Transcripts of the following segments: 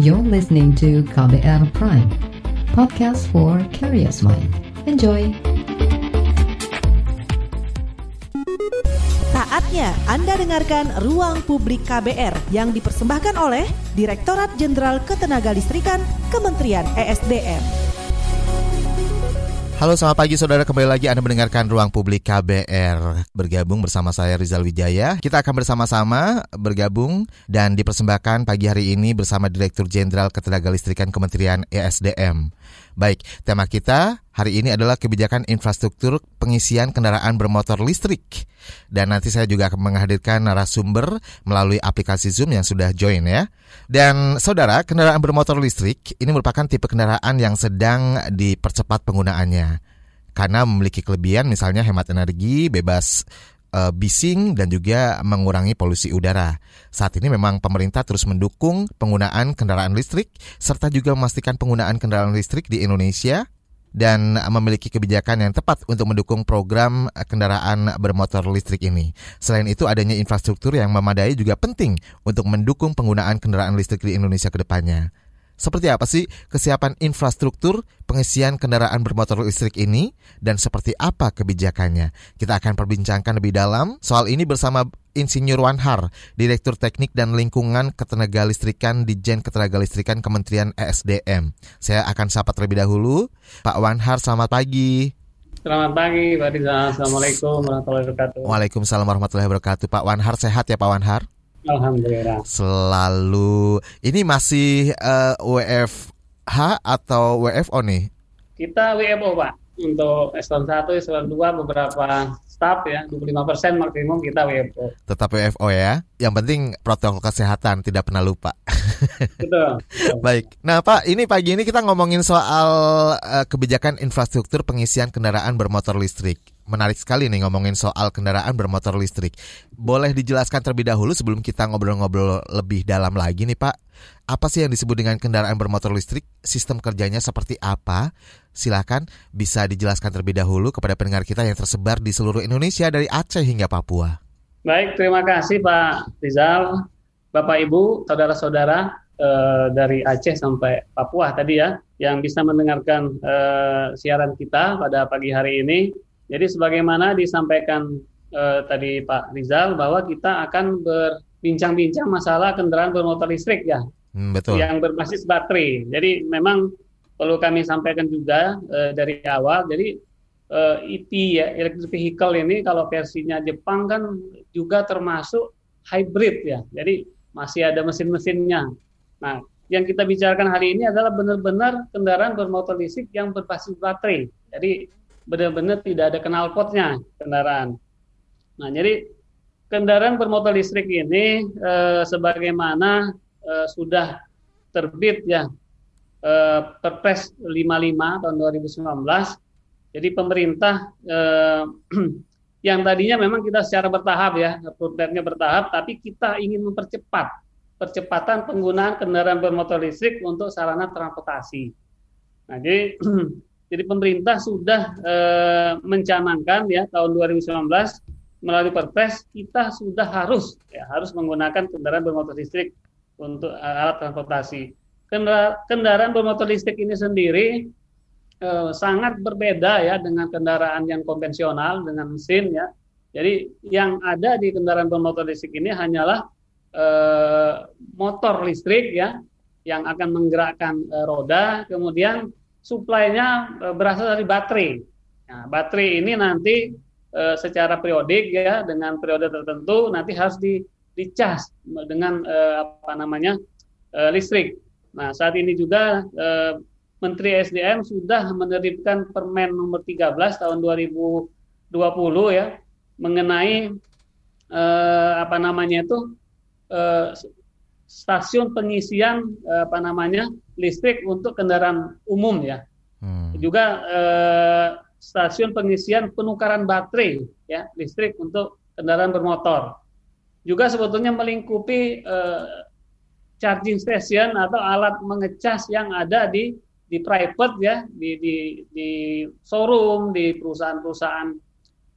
You're listening to KBR Prime, podcast for curious mind. Enjoy! Saatnya Anda dengarkan Ruang Publik KBR yang dipersembahkan oleh Direktorat Jenderal Ketenagalistrikan Kementerian ESDM. Halo selamat pagi saudara. Kembali lagi Anda mendengarkan Ruang Publik KBR Bergabung bersama saya Rizal Wijaya. Kita akan bersama-sama bergabung dan dipersembahkan pagi hari ini bersama Direktur Jenderal Ketenagalistrikan Kementerian ESDM Baik, tema kita hari ini adalah kebijakan infrastruktur pengisian kendaraan bermotor listrik. Dan nanti saya juga akan menghadirkan narasumber melalui aplikasi Zoom yang sudah join ya. Dan saudara, kendaraan bermotor listrik ini merupakan tipe kendaraan yang sedang dipercepat penggunaannya. Karena memiliki kelebihan misalnya hemat energi, bebas uh, bising dan juga mengurangi polusi udara. Saat ini memang pemerintah terus mendukung penggunaan kendaraan listrik serta juga memastikan penggunaan kendaraan listrik di Indonesia dan memiliki kebijakan yang tepat untuk mendukung program kendaraan bermotor listrik ini. Selain itu, adanya infrastruktur yang memadai juga penting untuk mendukung penggunaan kendaraan listrik di Indonesia ke depannya. Seperti apa sih kesiapan infrastruktur pengisian kendaraan bermotor listrik ini dan seperti apa kebijakannya? Kita akan perbincangkan lebih dalam soal ini bersama Insinyur Wanhar, Direktur Teknik dan Lingkungan Ketenagalistrikan di Jen Ketenagalistrikan Kementerian ESDM. Saya akan sapa terlebih dahulu. Pak Wanhar, selamat pagi. Selamat pagi, Pak Rizal. Assalamualaikum warahmatullahi wabarakatuh. Waalaikumsalam warahmatullahi wabarakatuh. Pak Wanhar sehat ya Pak Wanhar? Alhamdulillah. Selalu. Ini masih uh, WFH atau WFO nih? Kita WFO Pak. Untuk eselon 1, eselon 2 beberapa staff ya, 25% maksimum kita WFO. Tetap WFO ya. Yang penting protokol kesehatan tidak pernah lupa. Betul. Baik. Nah, Pak, ini pagi ini kita ngomongin soal uh, kebijakan infrastruktur pengisian kendaraan bermotor listrik. Menarik sekali nih ngomongin soal kendaraan bermotor listrik. Boleh dijelaskan terlebih dahulu sebelum kita ngobrol-ngobrol lebih dalam lagi nih, Pak. Apa sih yang disebut dengan kendaraan bermotor listrik? Sistem kerjanya seperti apa? Silakan bisa dijelaskan terlebih dahulu kepada pendengar kita yang tersebar di seluruh Indonesia dari Aceh hingga Papua. Baik, terima kasih Pak Rizal, Bapak Ibu, saudara-saudara eh, dari Aceh sampai Papua tadi ya, yang bisa mendengarkan eh, siaran kita pada pagi hari ini. Jadi sebagaimana disampaikan eh, tadi Pak Rizal bahwa kita akan berbincang-bincang masalah kendaraan bermotor listrik ya, Hmm, betul. yang berbasis baterai. Jadi memang perlu kami sampaikan juga eh, dari awal. Jadi eh, EV ya electric vehicle ini kalau versinya Jepang kan juga termasuk hybrid ya. Jadi masih ada mesin-mesinnya. Nah, yang kita bicarakan hari ini adalah benar-benar kendaraan bermotor listrik yang berbasis baterai. Jadi benar-benar tidak ada knalpotnya kendaraan. Nah, jadi kendaraan bermotor listrik ini eh, sebagaimana eh, sudah terbit ya eh, Perpres 55 tahun 2019. Jadi pemerintah eh, yang tadinya memang kita secara bertahap ya, perpretnya bertahap, tapi kita ingin mempercepat percepatan penggunaan kendaraan bermotor listrik untuk sarana transportasi. Nah, jadi jadi pemerintah sudah eh, mencanangkan ya tahun 2019 melalui Perpres kita sudah harus ya harus menggunakan kendaraan bermotor listrik untuk alat transportasi. Kendaraan bermotor listrik ini sendiri eh, sangat berbeda ya dengan kendaraan yang konvensional dengan mesin ya. Jadi yang ada di kendaraan bermotor listrik ini hanyalah eh, motor listrik ya yang akan menggerakkan eh, roda, kemudian suplainya eh, berasal dari baterai. Nah, baterai ini nanti eh, secara periodik ya dengan periode tertentu nanti harus di dicas dengan eh, apa namanya eh, listrik. Nah, saat ini juga eh, Menteri SDM sudah menerbitkan Permen nomor 13 tahun 2020 ya mengenai eh, apa namanya itu eh, stasiun pengisian eh, apa namanya listrik untuk kendaraan umum ya. Hmm. Juga eh, stasiun pengisian penukaran baterai ya listrik untuk kendaraan bermotor. Juga sebetulnya melingkupi eh, charging station atau alat mengecas yang ada di di private ya di di di showroom di perusahaan-perusahaan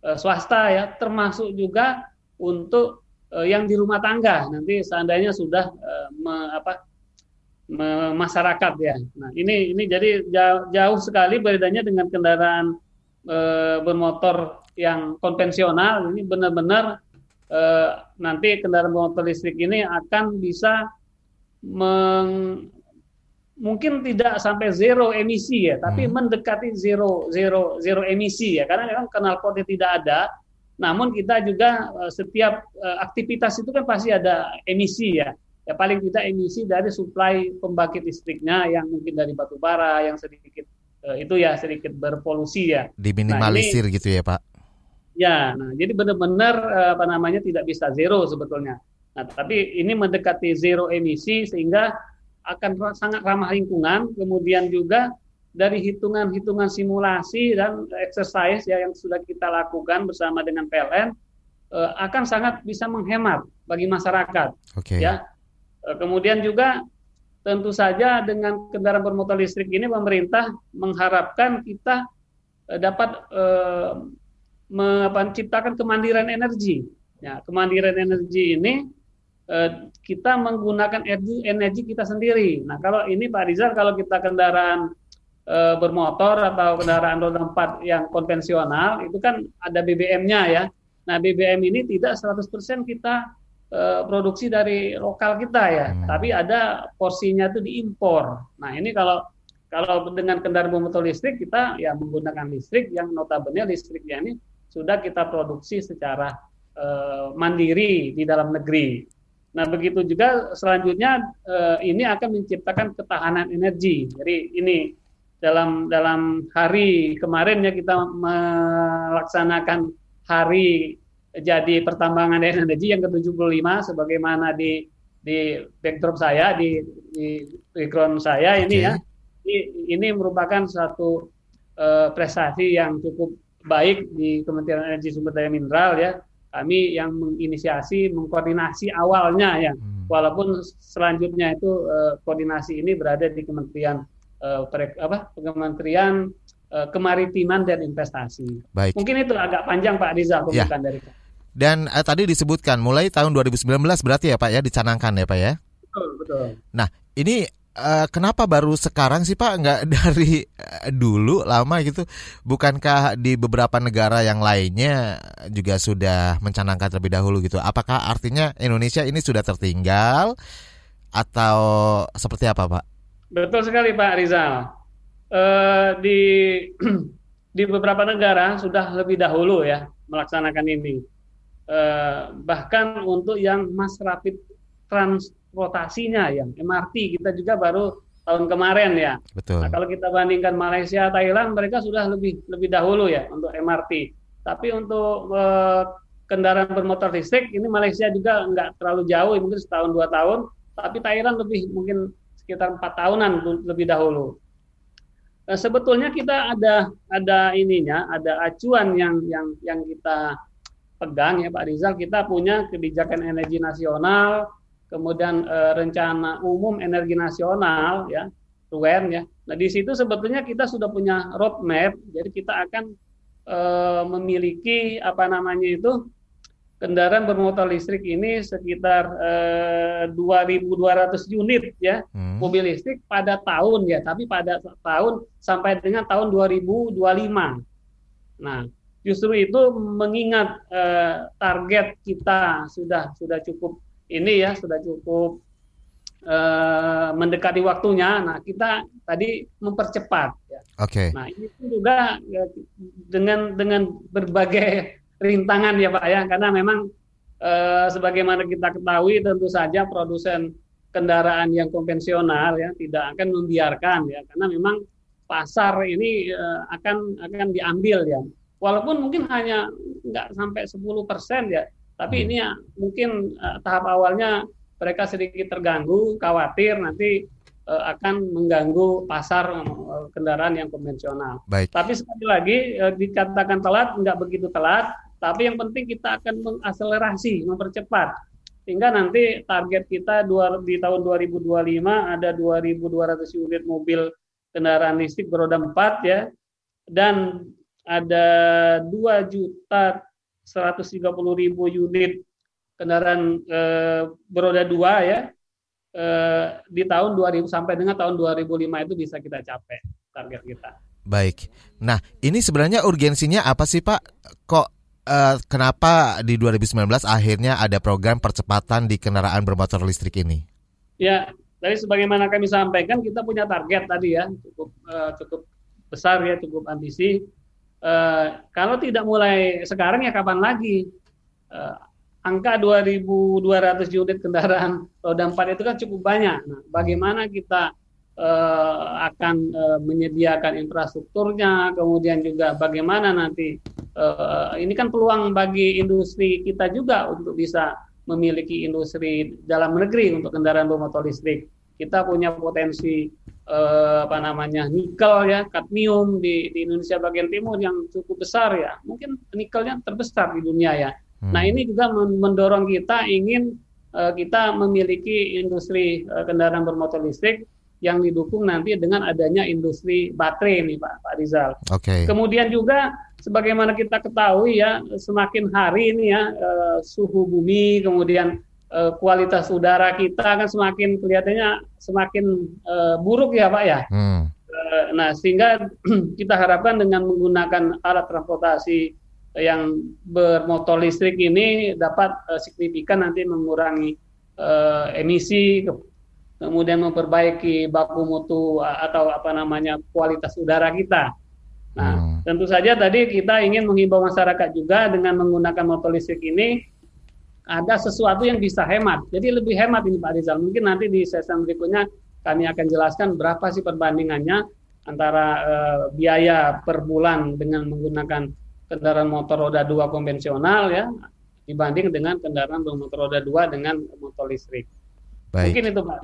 uh, swasta ya termasuk juga untuk uh, yang di rumah tangga nanti seandainya sudah uh, me, apa masyarakat ya. Nah ini ini jadi jauh, jauh sekali bedanya dengan kendaraan e, bermotor yang konvensional. Ini benar-benar e, nanti kendaraan bermotor listrik ini akan bisa meng, mungkin tidak sampai zero emisi ya, tapi hmm. mendekati zero zero zero emisi ya. Karena memang knalpotnya tidak ada, namun kita juga e, setiap e, aktivitas itu kan pasti ada emisi ya ya paling tidak emisi dari suplai pembangkit listriknya yang mungkin dari batu bara yang sedikit uh, itu ya sedikit berpolusi ya. Diminimalisir nah, ini, gitu ya Pak? Ya, nah jadi benar-benar uh, apa namanya tidak bisa zero sebetulnya. Nah tapi ini mendekati zero emisi sehingga akan sangat ramah lingkungan. Kemudian juga dari hitungan-hitungan simulasi dan exercise ya yang sudah kita lakukan bersama dengan PLN uh, akan sangat bisa menghemat bagi masyarakat. Okay. Ya Eh, kemudian juga tentu saja dengan kendaraan bermotor listrik ini pemerintah mengharapkan kita eh, dapat eh, menciptakan kemandirian energi. Ya, kemandirian energi ini eh, kita menggunakan energi, kita sendiri. Nah, kalau ini Pak Rizal kalau kita kendaraan eh, bermotor atau kendaraan roda empat yang konvensional itu kan ada BBM-nya ya. Nah, BBM ini tidak 100% kita Eh, produksi dari lokal kita ya, hmm. tapi ada porsinya itu diimpor. Nah ini kalau kalau dengan kendaraan bermotor listrik kita ya menggunakan listrik yang notabene listriknya ini sudah kita produksi secara uh, mandiri di dalam negeri. Nah begitu juga selanjutnya uh, ini akan menciptakan ketahanan energi. Jadi ini dalam dalam hari kemarin ya kita melaksanakan hari jadi pertambangan energi yang ke-75 sebagaimana di di backdrop saya di di background saya okay. ini ya ini, ini merupakan satu uh, prestasi yang cukup baik di Kementerian Energi Sumber Daya Mineral ya kami yang menginisiasi mengkoordinasi awalnya ya hmm. walaupun selanjutnya itu uh, koordinasi ini berada di Kementerian uh, apa Kementerian uh, Kemaritiman dan Investasi. Baik. Mungkin itu agak panjang Pak Rizal ya. dari dan eh, tadi disebutkan mulai tahun 2019 berarti ya Pak ya dicanangkan ya Pak ya. Betul, betul. Nah, ini eh, kenapa baru sekarang sih Pak nggak dari eh, dulu lama gitu? Bukankah di beberapa negara yang lainnya juga sudah mencanangkan terlebih dahulu gitu? Apakah artinya Indonesia ini sudah tertinggal atau seperti apa Pak? Betul sekali Pak Rizal. Uh, di di beberapa negara sudah lebih dahulu ya melaksanakan ini eh, bahkan untuk yang mass rapid transportasinya yang MRT kita juga baru tahun kemarin ya. Betul. Nah, kalau kita bandingkan Malaysia, Thailand, mereka sudah lebih lebih dahulu ya untuk MRT. Tapi untuk eh, kendaraan bermotor listrik ini Malaysia juga nggak terlalu jauh, mungkin setahun dua tahun. Tapi Thailand lebih mungkin sekitar empat tahunan lebih dahulu. Nah, sebetulnya kita ada ada ininya, ada acuan yang yang yang kita pegang ya Pak Rizal. Kita punya kebijakan energi nasional kemudian e, rencana umum energi nasional ya RUEN ya. Nah di situ sebetulnya kita sudah punya roadmap jadi kita akan e, memiliki apa namanya itu kendaraan bermotor listrik ini sekitar eh, 2.200 unit ya hmm. mobil listrik pada tahun ya. Tapi pada tahun sampai dengan tahun 2025 nah justru itu mengingat eh, target kita sudah sudah cukup ini ya sudah cukup eh, mendekati waktunya. Nah kita tadi mempercepat. Ya. Oke. Okay. Nah ini pun juga ya, dengan dengan berbagai rintangan ya Pak ya karena memang eh, sebagaimana kita ketahui tentu saja produsen kendaraan yang konvensional ya tidak akan membiarkan ya karena memang pasar ini eh, akan akan diambil ya walaupun mungkin hanya nggak sampai 10 persen ya, tapi hmm. ini ya mungkin uh, tahap awalnya mereka sedikit terganggu, khawatir nanti uh, akan mengganggu pasar uh, kendaraan yang konvensional. Baik. Tapi sekali lagi uh, dikatakan telat, nggak begitu telat, tapi yang penting kita akan mengakselerasi, mempercepat sehingga nanti target kita dua, di tahun 2025 ada 2.200 unit mobil kendaraan listrik beroda 4 ya dan ada 2 juta 130 ribu unit kendaraan eh, beroda dua ya eh, di tahun 2000 sampai dengan tahun 2005 itu bisa kita capai target kita. Baik. Nah, ini sebenarnya urgensinya apa sih Pak? Kok uh, kenapa di 2019 akhirnya ada program percepatan di kendaraan bermotor listrik ini? Ya, tadi sebagaimana kami sampaikan kita punya target tadi ya, cukup uh, cukup besar ya, cukup ambisi. Uh, kalau tidak mulai sekarang ya kapan lagi? Uh, angka 2.200 unit kendaraan roda 4 itu kan cukup banyak. Nah, bagaimana kita uh, akan uh, menyediakan infrastrukturnya, kemudian juga bagaimana nanti uh, ini kan peluang bagi industri kita juga untuk bisa memiliki industri dalam negeri untuk kendaraan bermotor listrik. Kita punya potensi uh, apa namanya nikel ya, kadmium di, di Indonesia bagian timur yang cukup besar ya. Mungkin nikelnya terbesar di dunia ya. Hmm. Nah ini juga mendorong kita ingin uh, kita memiliki industri uh, kendaraan bermotor listrik yang didukung nanti dengan adanya industri baterai nih Pak Pak Rizal. Oke. Okay. Kemudian juga sebagaimana kita ketahui ya semakin hari ini ya uh, suhu bumi kemudian kualitas udara kita kan semakin kelihatannya semakin uh, buruk ya Pak ya. Hmm. Uh, nah sehingga kita harapkan dengan menggunakan alat transportasi yang bermotor listrik ini dapat uh, signifikan nanti mengurangi uh, emisi kemudian memperbaiki baku mutu atau apa namanya kualitas udara kita. Nah, hmm. tentu saja tadi kita ingin menghimbau masyarakat juga dengan menggunakan motor listrik ini ada sesuatu yang bisa hemat. Jadi lebih hemat ini Pak Rizal. Mungkin nanti di sesi berikutnya kami akan jelaskan berapa sih perbandingannya antara uh, biaya per bulan dengan menggunakan kendaraan motor roda dua konvensional ya dibanding dengan kendaraan bermotor roda dua dengan motor listrik. Baik. Mungkin itu Pak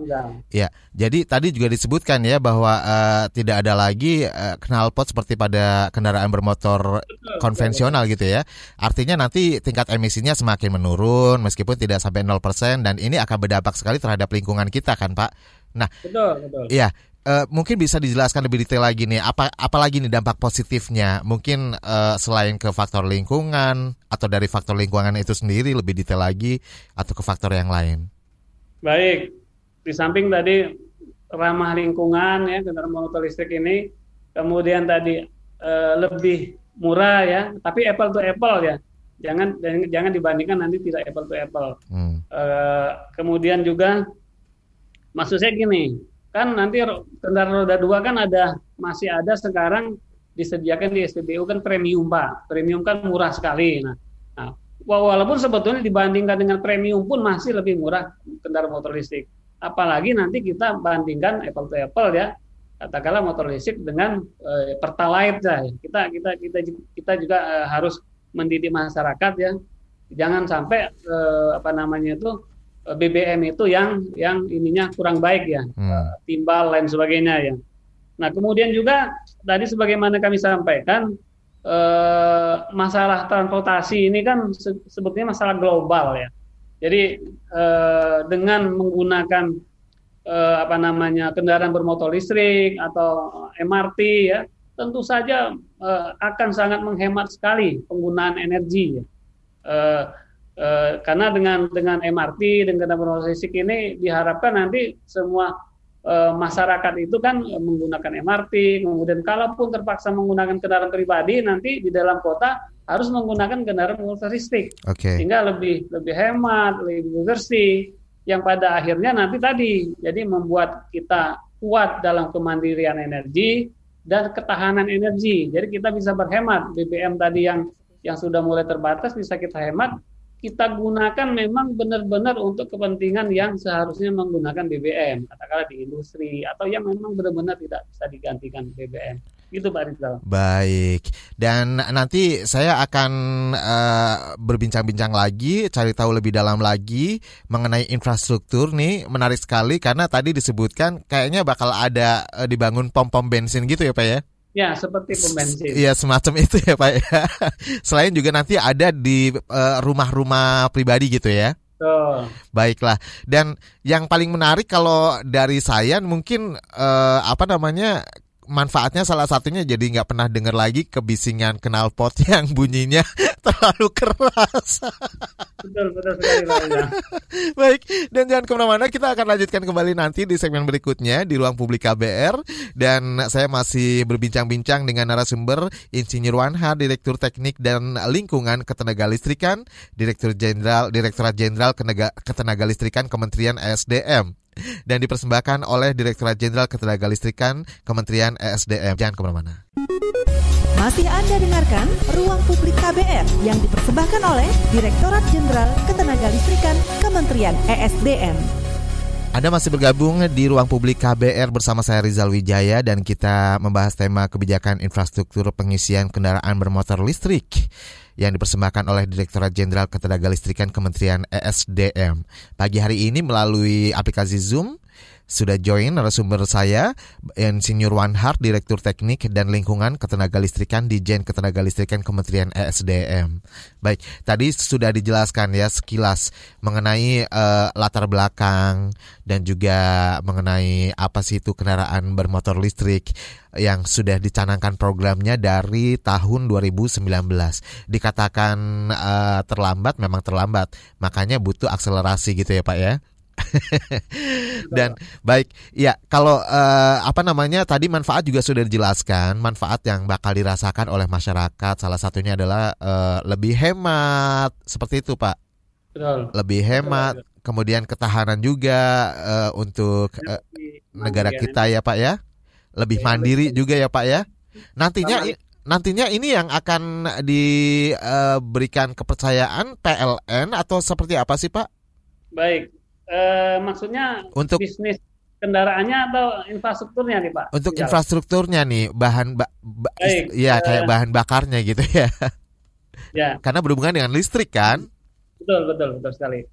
Ya, jadi tadi juga disebutkan ya bahwa uh, tidak ada lagi uh, knalpot seperti pada kendaraan bermotor betul, konvensional betul. gitu ya. Artinya nanti tingkat emisinya semakin menurun meskipun tidak sampai 0% dan ini akan berdampak sekali terhadap lingkungan kita kan, Pak. Nah, betul, betul. Iya, uh, mungkin bisa dijelaskan lebih detail lagi nih apa apalagi nih dampak positifnya mungkin uh, selain ke faktor lingkungan atau dari faktor lingkungan itu sendiri lebih detail lagi atau ke faktor yang lain Baik, di samping tadi ramah lingkungan ya kendaraan motor listrik ini, kemudian tadi e, lebih murah ya, tapi apple to apple ya, jangan jangan dibandingkan nanti tidak apple to apple. Hmm. E, kemudian juga maksud saya gini, kan nanti kendaraan roda dua kan ada masih ada sekarang disediakan di SPBU kan premium pak, premium kan murah sekali. Nah, nah walaupun sebetulnya dibandingkan dengan premium pun masih lebih murah kendaraan motor listrik. Apalagi nanti kita bandingkan apple to apple ya, katakanlah motor listrik dengan e, pertalite ya. Kita kita kita kita juga e, harus mendidik masyarakat ya. Jangan sampai e, apa namanya itu BBM itu yang yang ininya kurang baik ya, hmm. timbal lain sebagainya ya. Nah kemudian juga tadi sebagaimana kami sampaikan eh, masalah transportasi ini kan se sebetulnya masalah global ya. Jadi eh, dengan menggunakan eh, apa namanya kendaraan bermotor listrik atau MRT ya, tentu saja eh, akan sangat menghemat sekali penggunaan energi. Ya. Eh, eh, karena dengan dengan MRT dan kendaraan bermotor listrik ini diharapkan nanti semua e, masyarakat itu kan menggunakan MRT, kemudian kalaupun terpaksa menggunakan kendaraan pribadi nanti di dalam kota harus menggunakan kendaraan motor listrik, okay. sehingga lebih lebih hemat, lebih bersih, yang pada akhirnya nanti tadi jadi membuat kita kuat dalam kemandirian energi dan ketahanan energi. Jadi kita bisa berhemat BBM tadi yang yang sudah mulai terbatas bisa kita hemat kita gunakan memang benar-benar untuk kepentingan yang seharusnya menggunakan BBM, katakanlah di industri atau yang memang benar-benar tidak bisa digantikan BBM. Gitu Pak Rizal. Baik. Dan nanti saya akan uh, berbincang-bincang lagi, cari tahu lebih dalam lagi mengenai infrastruktur nih. Menarik sekali karena tadi disebutkan kayaknya bakal ada uh, dibangun pom-pom bensin gitu ya Pak ya? Ya, seperti pom bensin. Iya, semacam itu ya, Pak. Selain juga nanti ada di eh, rumah-rumah pribadi gitu ya. Oh. Baiklah. Dan yang paling menarik kalau dari saya mungkin uh, apa namanya manfaatnya salah satunya jadi nggak pernah dengar lagi kebisingan knalpot yang bunyinya terlalu keras. betul betul sekali. Baik, dan jangan ke mana-mana, kita akan lanjutkan kembali nanti di segmen berikutnya di Ruang Publik KBR. Dan saya masih berbincang-bincang dengan narasumber Insinyur Wanha, Direktur Teknik dan Lingkungan Ketenagalistrikan, Direktur Jenderal Direktorat Jenderal Ketenagalistrikan Kementerian ESDM dan dipersembahkan oleh Direktorat Jenderal Ketenagalistrikan Kementerian ESDM. Jangan ke mana-mana. Masih Anda dengarkan Ruang Publik KBR yang dipersembahkan oleh Direktorat Jenderal Ketenagalistrikan Kementerian ESDM. Anda masih bergabung di ruang publik KBR bersama saya Rizal Wijaya dan kita membahas tema kebijakan infrastruktur pengisian kendaraan bermotor listrik yang dipersembahkan oleh Direktorat Jenderal Ketenagalistrikan Kementerian ESDM. Pagi hari ini melalui aplikasi Zoom sudah join narasumber saya, Insinyur Hart, Direktur Teknik dan Lingkungan Ketenagalistrikan di Jen Ketenagalistrikan Kementerian ESDM. Baik, tadi sudah dijelaskan ya sekilas mengenai uh, latar belakang dan juga mengenai apa sih itu kendaraan bermotor listrik yang sudah dicanangkan programnya dari tahun 2019. Dikatakan uh, terlambat, memang terlambat, makanya butuh akselerasi gitu ya Pak ya. Dan baik, ya kalau uh, apa namanya tadi manfaat juga sudah dijelaskan, manfaat yang bakal dirasakan oleh masyarakat salah satunya adalah uh, lebih hemat seperti itu, Pak. Betul. Lebih hemat, betul, kemudian ketahanan juga uh, untuk uh, negara kita ya, Pak ya. Lebih mandiri juga ya, Pak ya. Nantinya nantinya ini yang akan diberikan kepercayaan PLN atau seperti apa sih, Pak? Baik, eh, maksudnya untuk bisnis kendaraannya atau infrastrukturnya nih Pak? Untuk Jalan. infrastrukturnya nih bahan ba, ba Baik, ya uh, kayak bahan bakarnya gitu ya. Ya. Karena berhubungan dengan listrik kan? Betul betul betul sekali.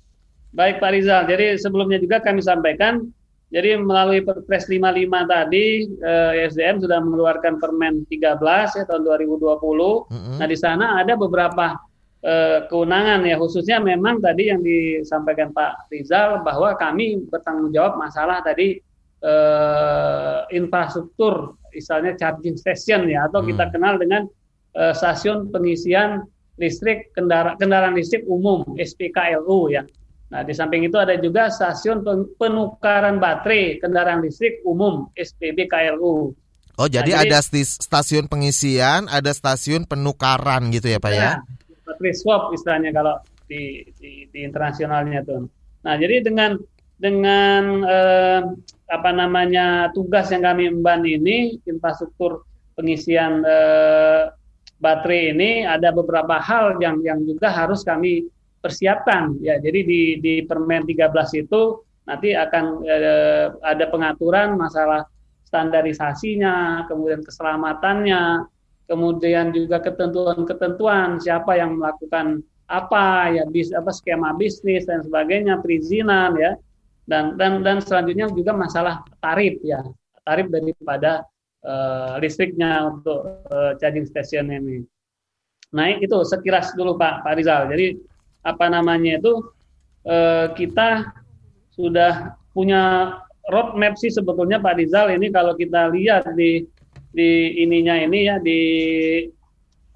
Baik Pak Rizal, jadi sebelumnya juga kami sampaikan jadi melalui Perpres 55 tadi eh, SDM sudah mengeluarkan Permen 13 ya tahun 2020. Mm -hmm. Nah, di sana ada beberapa eh, kewenangan ya khususnya memang tadi yang disampaikan Pak Rizal bahwa kami bertanggung jawab masalah tadi eh, infrastruktur misalnya charging station ya atau hmm. kita kenal dengan eh, stasiun pengisian listrik kendara kendaraan listrik umum SPKLU ya. Nah, di samping itu ada juga stasiun penukaran baterai kendaraan listrik umum SPBKLU. Oh, jadi, nah, jadi ada stasiun pengisian, ada stasiun penukaran gitu ya, Pak ya? ya? Free swap istilahnya kalau di, di, di internasionalnya tuh. Nah jadi dengan dengan eh, apa namanya tugas yang kami emban ini infrastruktur pengisian eh, baterai ini ada beberapa hal yang yang juga harus kami persiapkan ya jadi di di Permen 13 itu nanti akan eh, ada pengaturan masalah standarisasinya kemudian keselamatannya kemudian juga ketentuan-ketentuan siapa yang melakukan apa ya bis apa skema bisnis dan sebagainya perizinan ya dan dan dan selanjutnya juga masalah tarif ya tarif daripada uh, listriknya untuk uh, charging station ini. Nah itu sekilas dulu Pak Pak Rizal. Jadi apa namanya itu uh, kita sudah punya roadmap sih sebetulnya Pak Rizal ini kalau kita lihat di di ininya ini ya di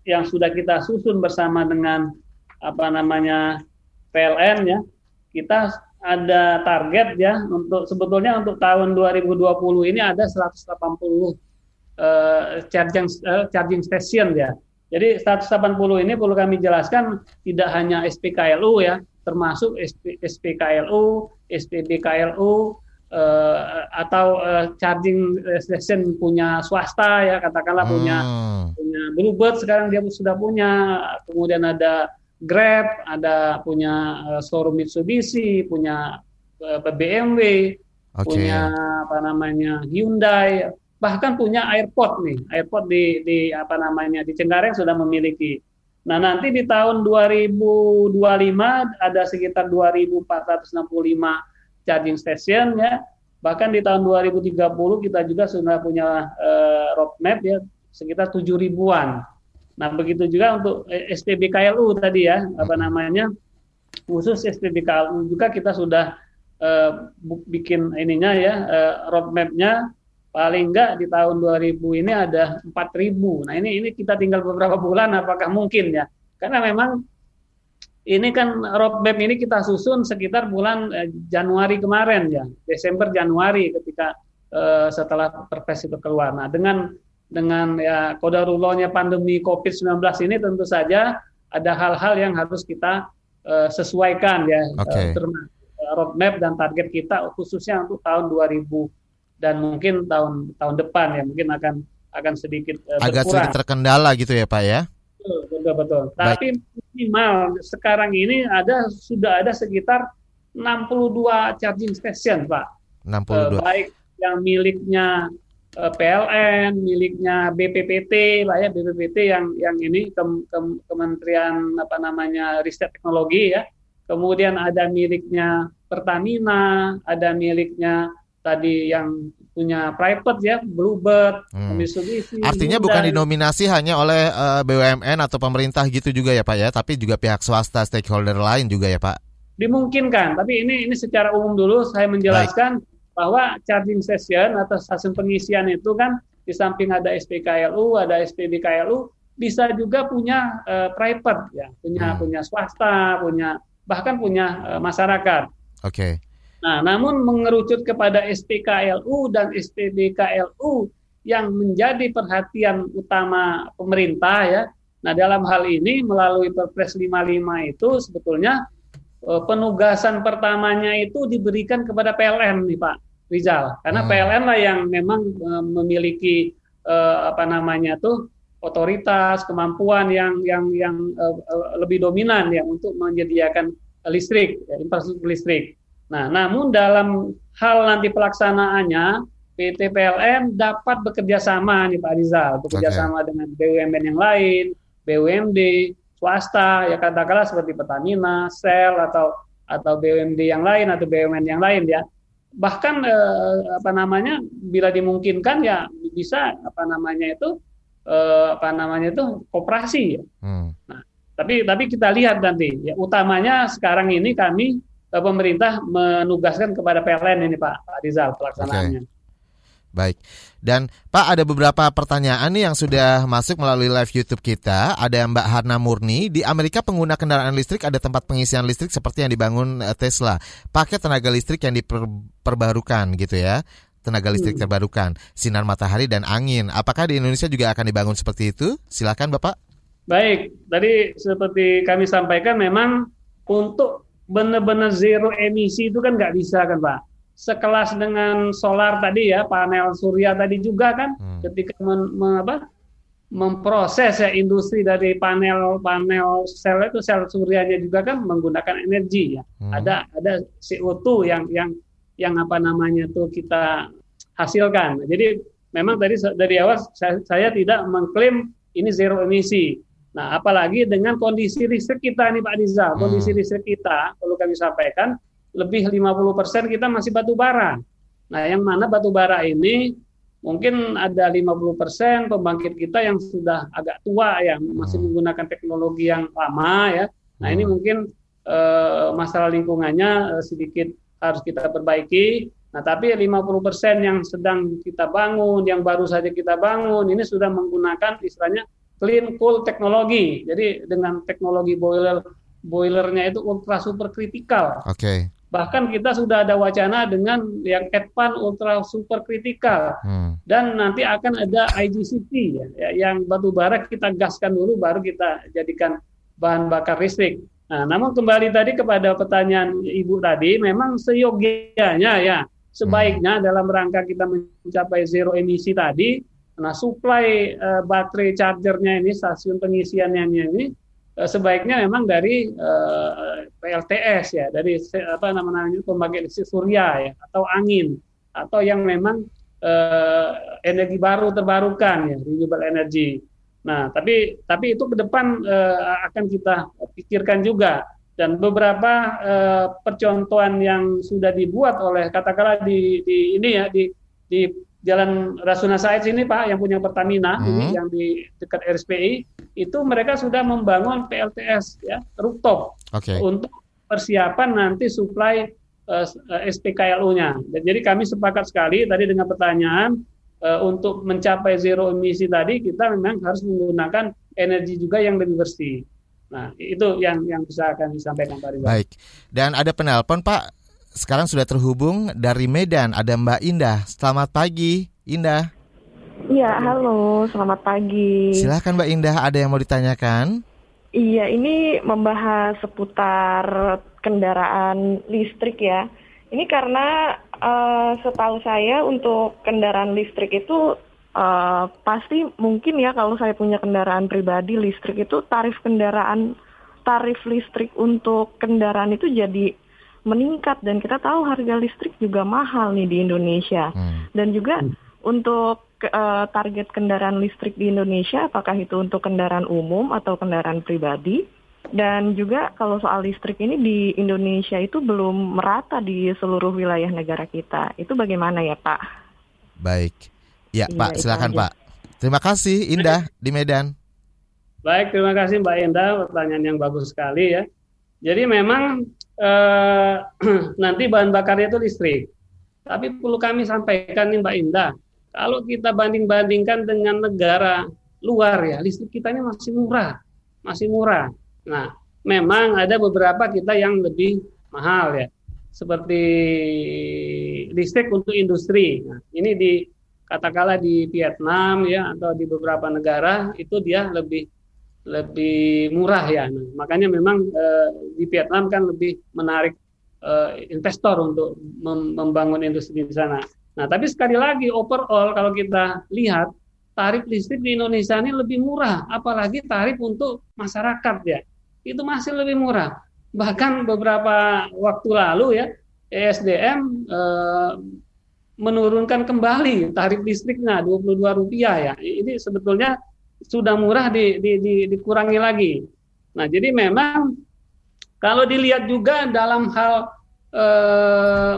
yang sudah kita susun bersama dengan apa namanya PLN ya kita ada target ya untuk sebetulnya untuk tahun 2020 ini ada 180 uh, charging uh, charging station ya. Jadi 180 ini perlu kami jelaskan tidak hanya SPKLU ya, termasuk SP, SPKLU, SPBKLU, uh, atau uh, charging station punya swasta ya katakanlah hmm. punya punya Bluebird sekarang dia sudah punya kemudian ada Grab ada punya uh, showroom Mitsubishi punya uh, BMW okay. punya apa namanya Hyundai bahkan punya airport nih airport di di apa namanya di Cengkareng sudah memiliki Nah, nanti di tahun 2025 ada sekitar 2465 charging station ya. Bahkan di tahun 2030 kita juga sudah punya uh, roadmap ya sekitar tujuh ribuan. Nah begitu juga untuk SPBKLU tadi ya apa namanya khusus SPBKLU juga kita sudah uh, bikin ininya ya uh, roadmapnya paling enggak di tahun 2000 ini ada 4000. Nah, ini ini kita tinggal beberapa bulan apakah mungkin ya? Karena memang ini kan roadmap ini kita susun sekitar bulan eh, Januari kemarin ya, Desember Januari ketika eh, setelah Perpres itu keluar. Nah, dengan dengan ya kodarullahnya pandemi COVID-19 ini tentu saja ada hal-hal yang harus kita uh, sesuaikan ya okay. uh, roadmap dan target kita khususnya untuk tahun 2000 dan mungkin tahun tahun depan ya mungkin akan akan sedikit uh, agak berkurang. sedikit terkendala gitu ya Pak ya. Betul betul. Tapi minimal sekarang ini ada sudah ada sekitar 62 charging station Pak. 62. Uh, baik yang miliknya Eh, PLN miliknya BPPT lah ya BPPT yang yang ini ke, ke, Kementerian apa namanya Riset Teknologi ya kemudian ada miliknya Pertamina ada miliknya tadi yang punya private ya Bluebird hmm. Mitsubishi artinya bukan dinominasi hanya oleh uh, eh, BUMN atau pemerintah gitu juga ya Pak ya tapi juga pihak swasta stakeholder lain juga ya Pak dimungkinkan tapi ini ini secara umum dulu saya menjelaskan Baik bahwa charging station atau stasiun pengisian itu kan di samping ada SPKLU, ada SPBKLU, bisa juga punya uh, private ya, punya hmm. punya swasta, punya bahkan punya uh, masyarakat. Oke. Okay. Nah, namun mengerucut kepada SPKLU dan SPBKLU yang menjadi perhatian utama pemerintah ya. Nah, dalam hal ini melalui Perpres 55 itu sebetulnya Eh, penugasan pertamanya itu diberikan kepada PLN nih Pak Rizal karena hmm. PLN lah yang memang uh, memiliki uh, apa namanya tuh otoritas kemampuan yang yang yang lebih dominan ya untuk menyediakan listrik ya, infrastruktur listrik. Nah, namun dalam hal nanti pelaksanaannya PT PLN dapat bekerja sama nih Pak Rizal, bekerja okay. sama dengan BUMN yang lain, BUMD, swasta ya katakanlah seperti Pertamina, Shell atau atau BUMD yang lain atau BUMN yang lain ya. Bahkan eh, apa namanya bila dimungkinkan ya bisa apa namanya itu eh, apa namanya itu koperasi ya. Hmm. Nah, tapi tapi kita lihat nanti ya utamanya sekarang ini kami pemerintah menugaskan kepada PLN ini Pak, Pak Rizal pelaksanaannya. Okay. Baik. Dan Pak ada beberapa pertanyaan nih yang sudah masuk melalui live YouTube kita. Ada Mbak Harna Murni di Amerika pengguna kendaraan listrik ada tempat pengisian listrik seperti yang dibangun eh, Tesla. Pakai tenaga listrik yang diperbarukan gitu ya. Tenaga listrik hmm. terbarukan, sinar matahari dan angin. Apakah di Indonesia juga akan dibangun seperti itu? Silakan Bapak. Baik, tadi seperti kami sampaikan memang untuk benar-benar zero emisi itu kan nggak bisa kan Pak sekelas dengan solar tadi ya panel surya tadi juga kan hmm. ketika men, men, apa, memproses ya industri dari panel panel sel itu sel suryanya juga kan menggunakan energi ya hmm. ada ada CO2 yang yang yang apa namanya tuh kita hasilkan jadi memang tadi dari awal saya, saya tidak mengklaim ini zero emisi nah apalagi dengan kondisi listrik kita nih Pak Diza kondisi hmm. listrik kita perlu kami sampaikan lebih 50% kita masih batu bara. Nah, yang mana batu bara ini mungkin ada 50% pembangkit kita yang sudah agak tua ya, masih hmm. menggunakan teknologi yang lama ya. Nah, ini hmm. mungkin eh, masalah lingkungannya eh, sedikit harus kita perbaiki. Nah, tapi 50% yang sedang kita bangun, yang baru saja kita bangun, ini sudah menggunakan istilahnya clean cool teknologi. Jadi dengan teknologi boiler boilernya itu ultra super kritikal. Oke. Okay. Bahkan kita sudah ada wacana dengan yang Advan Ultra Super Critical hmm. dan nanti akan ada IGCT ya, ya, yang batu bara kita gaskan dulu baru kita jadikan bahan bakar listrik. Nah, namun kembali tadi kepada pertanyaan Ibu tadi, memang seyogianya ya sebaiknya hmm. dalam rangka kita mencapai zero emisi tadi, nah supply uh, baterai chargernya ini stasiun pengisiannya ini Eh, sebaiknya memang dari uh, eh, PLTS ya, dari apa namanya pembangkit listrik surya ya, atau angin, atau yang memang uh, energi baru terbarukan ya, renewable energy. Nah, tapi tapi itu ke depan uh, akan kita pikirkan juga dan beberapa uh, percontohan yang sudah dibuat oleh katakanlah di, di ini ya di di Jalan Rasuna Said sini Pak yang punya Pertamina hmm. ini yang di dekat RSPI itu mereka sudah membangun PLTS ya rooftop okay. untuk persiapan nanti suplai uh, eh, SPKLU-nya. Jadi kami sepakat sekali tadi dengan pertanyaan uh, untuk mencapai zero emisi tadi kita memang harus menggunakan energi juga yang lebih bersih. Nah, itu yang yang bisa akan disampaikan Pak Rizal. Baik. Dan ada penelpon Pak. Sekarang sudah terhubung dari Medan ada Mbak Indah. Selamat pagi, Indah. Iya, halo, selamat pagi. Silahkan Mbak Indah, ada yang mau ditanyakan? Iya, ini membahas seputar kendaraan listrik ya. Ini karena uh, setahu saya untuk kendaraan listrik itu uh, pasti mungkin ya kalau saya punya kendaraan pribadi listrik itu tarif kendaraan tarif listrik untuk kendaraan itu jadi meningkat dan kita tahu harga listrik juga mahal nih di Indonesia hmm. dan juga hmm. untuk uh, target kendaraan listrik di Indonesia apakah itu untuk kendaraan umum atau kendaraan pribadi dan juga kalau soal listrik ini di Indonesia itu belum merata di seluruh wilayah negara kita. Itu bagaimana ya Pak? Baik. Ya iya, Pak, silakan Pak. Terima kasih Indah di Medan. Baik, terima kasih Mbak Indah. Pertanyaan yang bagus sekali ya. Jadi memang eh, nanti bahan bakarnya itu listrik. Tapi perlu kami sampaikan nih Mbak Indah, kalau kita banding-bandingkan dengan negara luar ya, listrik kita ini masih murah, masih murah. Nah, memang ada beberapa kita yang lebih mahal ya, seperti listrik untuk industri. Nah, ini di katakanlah di Vietnam ya atau di beberapa negara itu dia lebih lebih murah ya. Nah, makanya memang eh, di Vietnam kan lebih menarik eh, investor untuk mem membangun industri di sana. Nah, tapi sekali lagi overall kalau kita lihat tarif listrik di Indonesia ini lebih murah, apalagi tarif untuk masyarakat ya itu masih lebih murah. Bahkan beberapa waktu lalu ya ESDM eh, menurunkan kembali tarif listriknya 22 rupiah ya. Ini sebetulnya sudah murah di, di, di, dikurangi lagi. Nah jadi memang kalau dilihat juga dalam hal eh,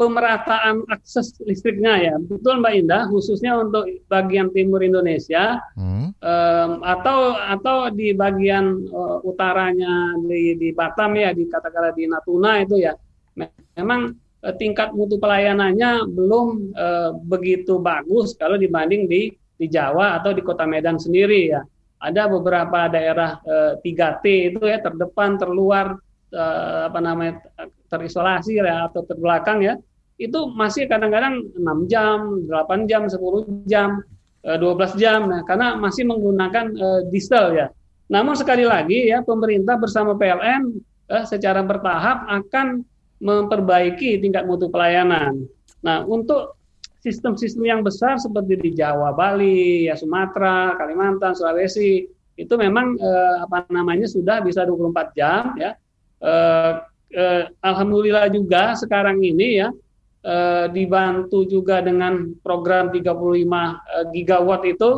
pemerataan akses listriknya ya. Betul Mbak Indah, khususnya untuk bagian timur Indonesia hmm. um, atau atau di bagian uh, utaranya di, di Batam ya, di katakanlah di Natuna itu ya. Memang uh, tingkat mutu pelayanannya belum uh, begitu bagus kalau dibanding di di Jawa atau di Kota Medan sendiri ya. Ada beberapa daerah uh, 3T itu ya terdepan, terluar uh, apa namanya terisolasi ya atau terbelakang ya itu masih kadang-kadang 6 jam, 8 jam, 10 jam, 12 eh, jam nah, karena masih menggunakan uh, diesel ya. Namun sekali lagi ya pemerintah bersama PLN uh, secara bertahap akan memperbaiki tingkat mutu pelayanan. Nah, untuk sistem-sistem yang besar seperti di Jawa, Bali, ya Sumatera, Kalimantan, Sulawesi itu memang eh, apa namanya sudah bisa 24 jam ya. Eh, eh, Alhamdulillah juga sekarang ini ya eh, dibantu juga dengan program 35 eh, gigawatt itu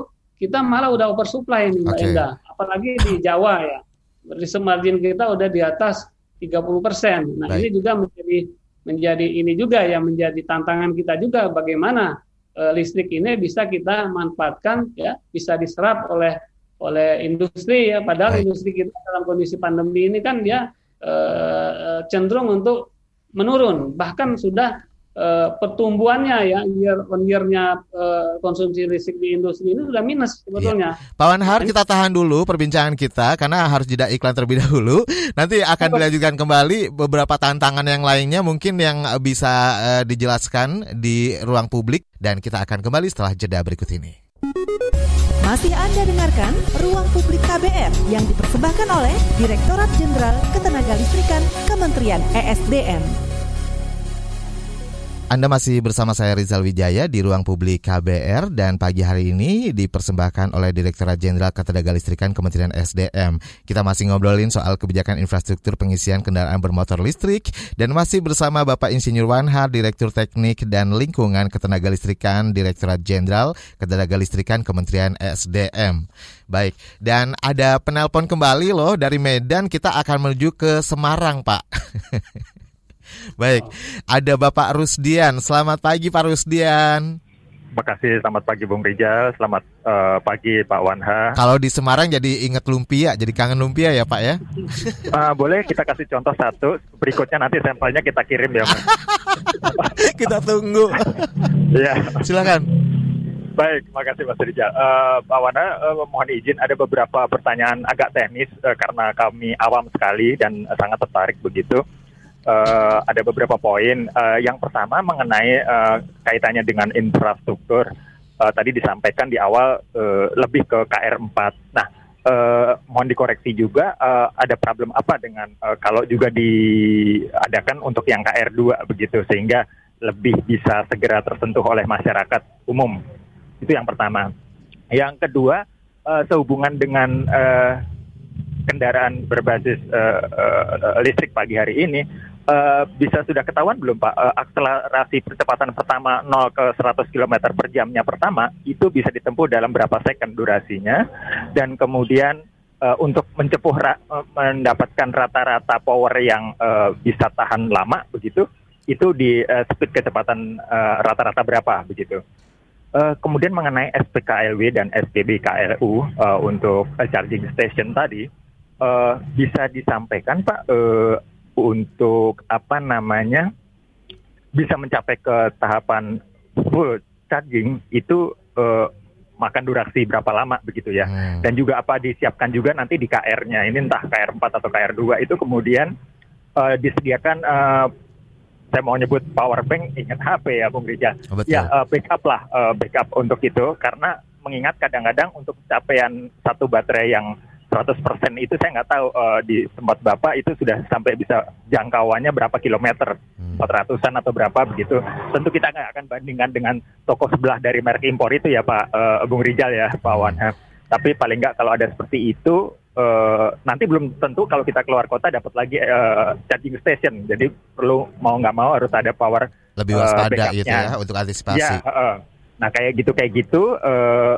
kita malah udah oversupply nih Mbak okay. Indah. Apalagi di Jawa ya. Risk margin kita udah di atas 30 persen. Nah Baik. ini juga menjadi menjadi ini juga yang menjadi tantangan kita juga bagaimana eh, listrik ini bisa kita manfaatkan ya bisa diserap oleh oleh industri ya padahal Baik. industri kita dalam kondisi pandemi ini kan dia eh, cenderung untuk menurun bahkan sudah Uh, pertumbuhannya ya year on year-nya uh, konsumsi listrik di industri ini sudah minus sebetulnya. Iya. Pak Wanhar kita tahan dulu perbincangan kita karena harus jeda iklan terlebih dahulu. Nanti akan dilanjutkan kembali beberapa tantangan yang lainnya mungkin yang bisa uh, dijelaskan di ruang publik dan kita akan kembali setelah jeda berikut ini. Masih Anda dengarkan Ruang Publik KBR yang dipersembahkan oleh Direktorat Jenderal Ketenagalistrikan Kementerian ESDM. Anda masih bersama saya Rizal Wijaya di ruang publik KBR dan pagi hari ini dipersembahkan oleh Direktorat Jenderal Ketenagalistrikan Kementerian SDM. Kita masih ngobrolin soal kebijakan infrastruktur pengisian kendaraan bermotor listrik dan masih bersama Bapak Insinyur Wanhar, Direktur Teknik dan Lingkungan Ketenagalistrikan Direktorat Jenderal Ketenagalistrikan Kementerian SDM. Baik, dan ada penelpon kembali loh dari Medan, kita akan menuju ke Semarang, Pak. Baik, ada Bapak Rusdian. Selamat pagi Pak Rusdian. Terima kasih, selamat pagi Bung Rijal, selamat uh, pagi Pak Wanha. Kalau di Semarang jadi inget lumpia, jadi kangen lumpia ya Pak ya? Uh, boleh kita kasih contoh satu, berikutnya nanti sampelnya kita kirim ya kita tunggu. Ya. Silakan. Baik, terima kasih Mas Rijal. Uh, Pak Wana, uh, mohon izin ada beberapa pertanyaan agak teknis uh, karena kami awam sekali dan sangat tertarik begitu. Uh, ada beberapa poin. Uh, yang pertama mengenai uh, kaitannya dengan infrastruktur. Uh, tadi disampaikan di awal uh, lebih ke KR4. Nah, uh, mohon dikoreksi juga uh, ada problem apa dengan uh, kalau juga diadakan untuk yang KR2 begitu sehingga lebih bisa segera tersentuh oleh masyarakat umum. Itu yang pertama. Yang kedua, uh, sehubungan dengan uh, kendaraan berbasis uh, uh, listrik pagi hari ini, uh, bisa sudah ketahuan belum Pak, uh, akselerasi percepatan pertama 0 ke 100 km per jamnya pertama, itu bisa ditempuh dalam berapa second durasinya, dan kemudian uh, untuk mencepuh ra mendapatkan rata-rata power yang uh, bisa tahan lama begitu, itu di uh, speed kecepatan rata-rata uh, berapa begitu. Uh, kemudian mengenai SPKLW dan SPBKLU uh, untuk uh, charging station tadi, uh, bisa disampaikan Pak? Uh, untuk apa namanya bisa mencapai ke tahapan full charging itu uh, makan durasi berapa lama begitu ya, hmm. dan juga apa disiapkan juga nanti di KR-nya ini entah KR4 atau KR2 itu kemudian uh, disediakan uh, saya mau nyebut power bank ingat HP ya Bung Rija. Oh, ya uh, backup lah uh, backup untuk itu karena mengingat kadang-kadang untuk capaian satu baterai yang 100% itu saya nggak tahu uh, di tempat Bapak itu sudah sampai bisa jangkauannya berapa kilometer, hmm. 400-an atau berapa begitu. Tentu kita nggak akan bandingkan dengan toko sebelah dari merek impor itu ya Pak uh, Bung Rijal ya Pak Wan. Hmm. Tapi paling nggak kalau ada seperti itu uh, nanti belum tentu kalau kita keluar kota dapat lagi uh, charging station. Jadi perlu mau nggak mau harus ada power lebih waspada uh, gitu ya untuk antisipasi. Ya, uh, nah kayak gitu kayak gitu. Uh,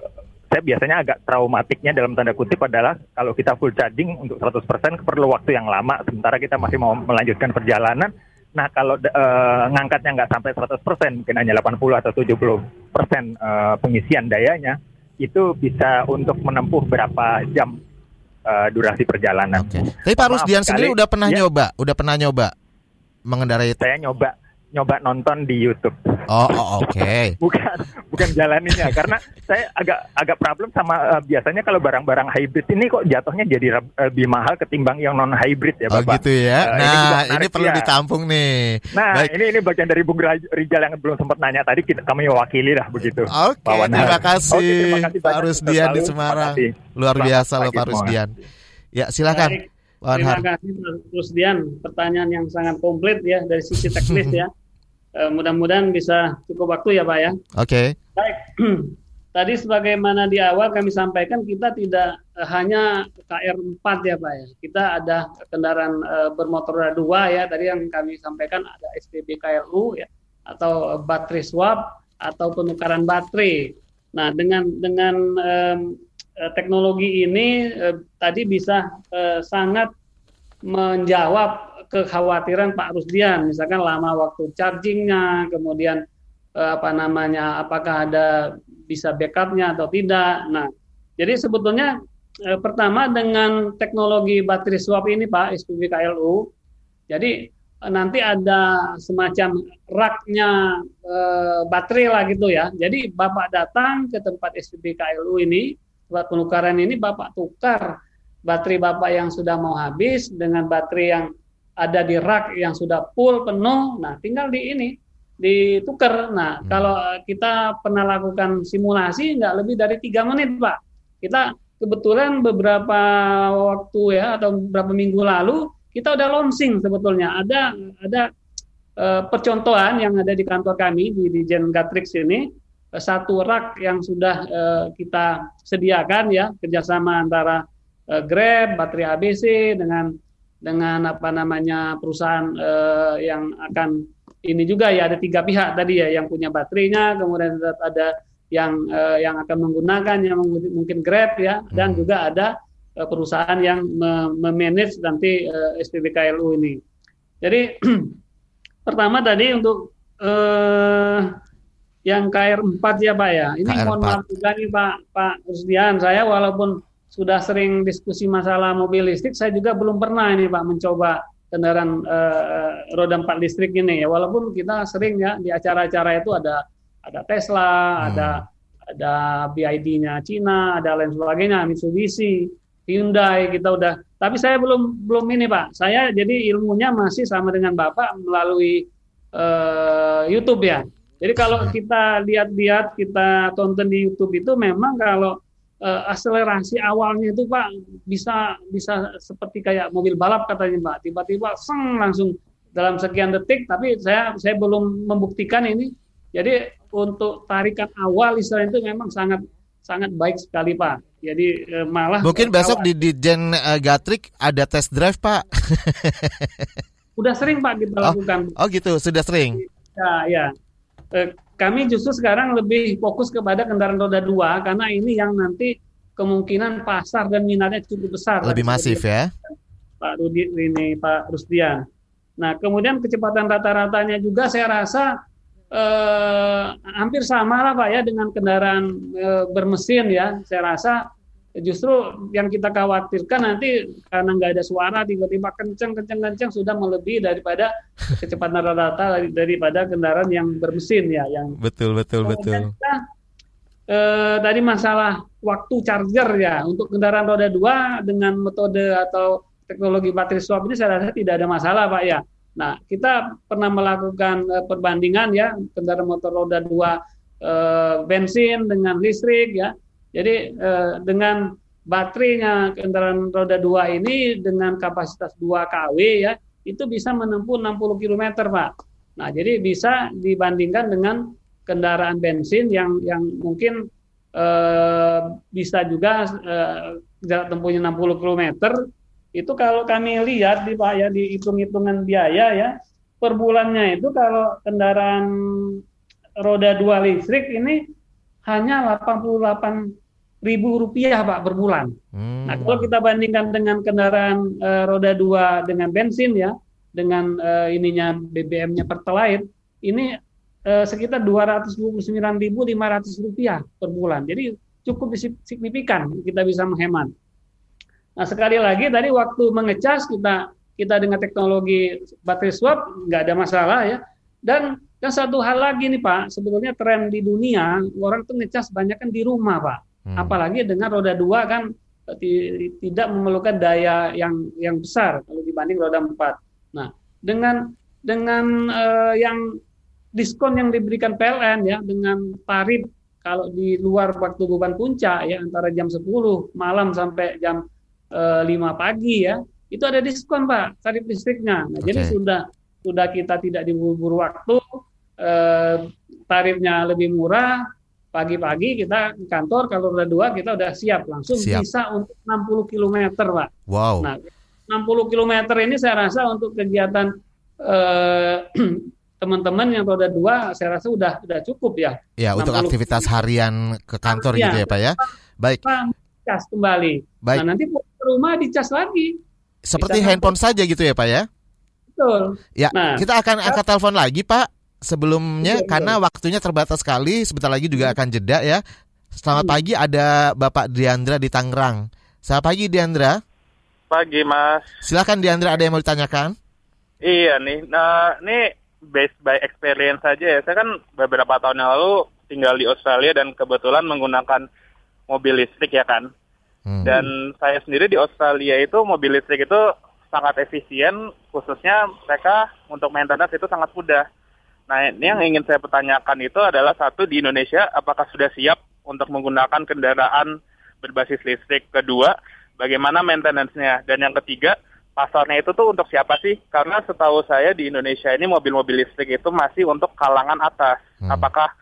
saya biasanya agak traumatiknya dalam tanda kutip adalah kalau kita full charging untuk 100% perlu waktu yang lama sementara kita masih mau melanjutkan perjalanan. Nah, kalau uh, ngangkatnya nggak sampai 100%, mungkin hanya 80 atau 70% uh, pengisian dayanya, itu bisa untuk menempuh berapa jam uh, durasi perjalanan. Okay. Tapi Pak Rusdian sendiri udah pernah ya. nyoba, udah pernah nyoba mengendarai Saya nyoba nyoba nonton di YouTube. Oh, oh oke. Okay. bukan bukan jalaninya karena saya agak agak problem sama uh, biasanya kalau barang-barang hybrid ini kok jatuhnya jadi lebih mahal ketimbang yang non hybrid ya oh, Bapak. Oh gitu ya. Uh, nah, ini, ini perlu ya. ditampung nih. Nah, Baik. ini ini bagian dari Bung Rijal yang belum sempat nanya tadi kita kami wakili lah begitu. Oke, okay, terima kasih, okay, terima kasih Pak Rusdian di Semarang. Luar biasa loh Pak Rusdian. Ya, silakan. Baik. Terima kasih Pak Rusdian. Pertanyaan yang sangat komplit ya dari sisi teknis ya. Uh, mudah-mudahan bisa cukup waktu ya Pak ya. Oke. Okay. Baik. Tadi sebagaimana di awal kami sampaikan kita tidak uh, hanya KR4 ya Pak ya. Kita ada kendaraan uh, bermotor roda dua ya. Tadi yang kami sampaikan ada SPB KLU ya atau baterai swap atau penukaran baterai. Nah, dengan dengan um, teknologi ini uh, tadi bisa uh, sangat menjawab kekhawatiran Pak Rusdian, misalkan lama waktu chargingnya, kemudian eh, apa namanya, apakah ada bisa backupnya atau tidak. Nah, jadi sebetulnya eh, pertama dengan teknologi baterai swap ini Pak SPB KLU, jadi eh, nanti ada semacam raknya eh, baterai lah gitu ya. Jadi Bapak datang ke tempat SPB KLU ini, tempat penukaran ini Bapak tukar baterai Bapak yang sudah mau habis dengan baterai yang ada di rak yang sudah full penuh, nah tinggal di ini ditukar. Nah hmm. kalau kita pernah lakukan simulasi nggak lebih dari tiga menit pak. Kita kebetulan beberapa waktu ya atau beberapa minggu lalu kita udah launching sebetulnya ada ada e, percontohan yang ada di kantor kami di di Gen Gatrix ini satu rak yang sudah e, kita sediakan ya kerjasama antara e, Grab, baterai ABC dengan dengan apa namanya perusahaan uh, yang akan ini juga ya ada tiga pihak tadi ya yang punya baterainya kemudian ada yang uh, yang akan menggunakan yang mungkin Grab ya dan hmm. juga ada uh, perusahaan yang memanage nanti uh, SPBKLU ini. Jadi pertama tadi untuk uh, yang KR4 ya Pak ya. Ini KR4. mohon maaf juga nih Pak Pak Rusdian saya walaupun sudah sering diskusi masalah mobil listrik, saya juga belum pernah ini Pak mencoba kendaraan uh, roda empat listrik ini ya. Walaupun kita sering ya di acara-acara itu ada ada Tesla, hmm. ada ada BID-nya Cina, ada lain sebagainya, Mitsubishi, Hyundai kita udah. Tapi saya belum belum ini Pak. Saya jadi ilmunya masih sama dengan Bapak melalui uh, YouTube ya. Jadi kalau kita lihat-lihat, kita tonton di YouTube itu memang kalau uh, akselerasi awalnya itu Pak bisa bisa seperti kayak mobil balap katanya Pak. Tiba-tiba seng langsung dalam sekian detik. Tapi saya saya belum membuktikan ini. Jadi untuk tarikan awal Israel itu memang sangat sangat baik sekali Pak. Jadi eh, malah mungkin besok di Dijen uh, Gatrik ada test drive Pak. Sudah sering Pak kita oh, lakukan. Oh gitu, sudah sering. Ya, ya. Eh, kami justru sekarang lebih fokus kepada kendaraan roda dua karena ini yang nanti kemungkinan pasar dan minatnya cukup besar. Lebih masif ya. Pak Rudi ini Pak Rusdian. Nah, kemudian kecepatan rata-ratanya juga saya rasa eh, hampir sama lah Pak ya dengan kendaraan eh, bermesin ya. Saya rasa justru yang kita khawatirkan nanti karena nggak ada suara tiba-tiba kenceng kenceng kenceng sudah melebihi daripada kecepatan rata-rata daripada kendaraan yang bermesin ya yang betul betul betul kita, eh, tadi masalah waktu charger ya untuk kendaraan roda dua dengan metode atau teknologi baterai swap ini saya rasa tidak ada masalah pak ya Nah, kita pernah melakukan uh, perbandingan ya kendaraan motor roda dua uh, bensin dengan listrik ya. Jadi uh, dengan baterainya kendaraan roda dua ini dengan kapasitas 2 kW ya, itu bisa menempuh 60 km, Pak. Nah, jadi bisa dibandingkan dengan kendaraan bensin yang yang mungkin uh, bisa juga uh, jarak tempuhnya 60 km itu kalau kami lihat di Pak ya di hitung-hitungan biaya ya per bulannya itu kalau kendaraan roda dua listrik ini hanya 88 ribu rupiah Pak per bulan. Hmm. Nah kalau kita bandingkan dengan kendaraan e, roda dua dengan bensin ya dengan e, ininya BBM-nya pertalite ini e, sekitar 229.500 rupiah per bulan. Jadi cukup signifikan kita bisa menghemat. Nah sekali lagi tadi waktu mengecas kita kita dengan teknologi baterai swap nggak ada masalah ya. Dan dan satu hal lagi nih Pak, sebetulnya tren di dunia orang tuh ngecas banyak kan di rumah Pak. Hmm. Apalagi dengan roda dua kan tidak memerlukan daya yang yang besar kalau dibanding roda empat. Nah dengan dengan uh, yang diskon yang diberikan PLN ya dengan tarif kalau di luar waktu beban puncak ya antara jam 10 malam sampai jam Eh, lima pagi ya itu ada diskon pak tarif listriknya nah, okay. jadi sudah sudah kita tidak diburu-buru waktu eh, tarifnya lebih murah pagi-pagi kita ke kantor kalau udah dua kita udah siap langsung siap. bisa untuk 60 km pak wow nah 60 km ini saya rasa untuk kegiatan eh, teman-teman yang roda dua saya rasa udah udah cukup ya. Ya untuk aktivitas harian ke kantor ya, gitu ya Pak ya. Baik. Cas kembali. Baik. Nah nanti rumah dicas lagi. Seperti handphone saja gitu ya Pak ya? Betul. Ya, nah, kita akan angkat telepon lagi Pak sebelumnya betul, karena betul. waktunya terbatas sekali. Sebentar lagi juga akan jeda ya. Selamat hmm. pagi ada Bapak Diandra di Tangerang. Selamat pagi Diandra. Pagi Mas. Silakan Diandra ada yang mau ditanyakan? Iya nih, nah ini based by experience saja ya. Saya kan beberapa tahun yang lalu tinggal di Australia dan kebetulan menggunakan mobil listrik ya kan. Hmm. Dan saya sendiri di Australia itu mobil listrik itu sangat efisien, khususnya mereka untuk maintenance itu sangat mudah. Nah, ini yang ingin saya pertanyakan itu adalah satu di Indonesia, apakah sudah siap untuk menggunakan kendaraan berbasis listrik? Kedua, bagaimana maintenance-nya? Dan yang ketiga, pasarnya itu tuh untuk siapa sih? Karena setahu saya di Indonesia ini mobil-mobil listrik itu masih untuk kalangan atas. Hmm. Apakah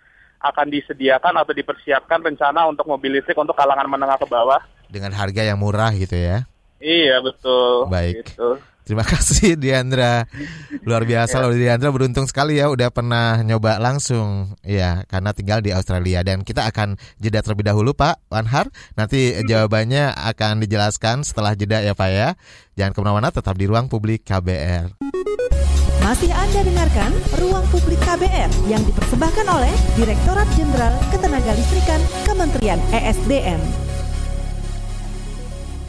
akan disediakan atau dipersiapkan rencana untuk mobil listrik untuk kalangan menengah ke bawah? dengan harga yang murah gitu ya. Iya betul. Baik. Gitu. Terima kasih Diandra. Luar biasa loh Diandra beruntung sekali ya udah pernah nyoba langsung ya karena tinggal di Australia dan kita akan jeda terlebih dahulu Pak Wanhar. Nanti jawabannya akan dijelaskan setelah jeda ya Pak ya. Jangan ke mana-mana tetap di ruang publik KBR. Masih Anda dengarkan Ruang Publik KBR yang dipersembahkan oleh Direktorat Jenderal Ketenagalistrikan Kementerian ESDM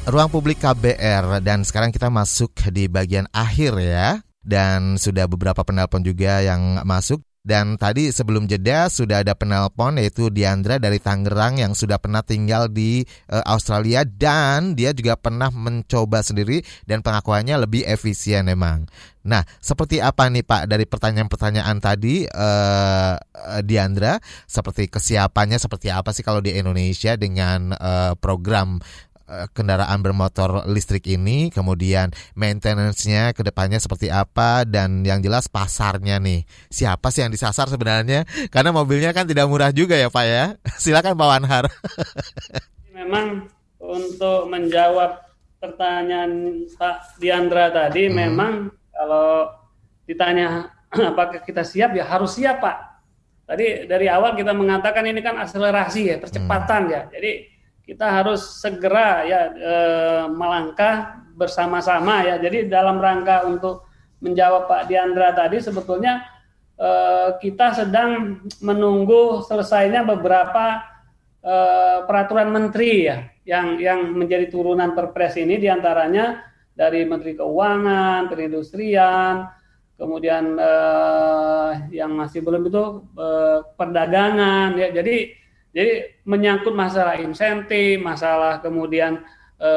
ruang publik KBR dan sekarang kita masuk di bagian akhir ya. Dan sudah beberapa penelpon juga yang masuk. Dan tadi sebelum jeda sudah ada penelpon yaitu Diandra dari Tangerang yang sudah pernah tinggal di uh, Australia. Dan dia juga pernah mencoba sendiri dan pengakuannya lebih efisien memang. Nah, seperti apa nih Pak dari pertanyaan-pertanyaan tadi uh, Diandra? Seperti kesiapannya seperti apa sih kalau di Indonesia dengan uh, program Eh, kendaraan bermotor listrik ini, kemudian maintenance-nya ke depannya seperti apa dan yang jelas pasarnya nih. Siapa sih yang disasar sebenarnya? Karena mobilnya kan tidak murah juga ya, Pak ya. Silakan Pak Wanhar. Memang untuk menjawab pertanyaan Pak Diandra tadi hmm. memang kalau ditanya apakah kita siap ya harus siap, Pak. Tadi dari awal kita mengatakan ini kan akselerasi ya, percepatan hmm. ya. Jadi kita harus segera ya e, melangkah bersama-sama ya. Jadi dalam rangka untuk menjawab Pak Diandra tadi sebetulnya e, kita sedang menunggu selesainya beberapa e, peraturan menteri ya yang yang menjadi turunan Perpres ini di antaranya dari Menteri Keuangan, Perindustrian, kemudian eh, yang masih belum itu eh, perdagangan ya. Jadi jadi menyangkut masalah insentif, masalah kemudian e,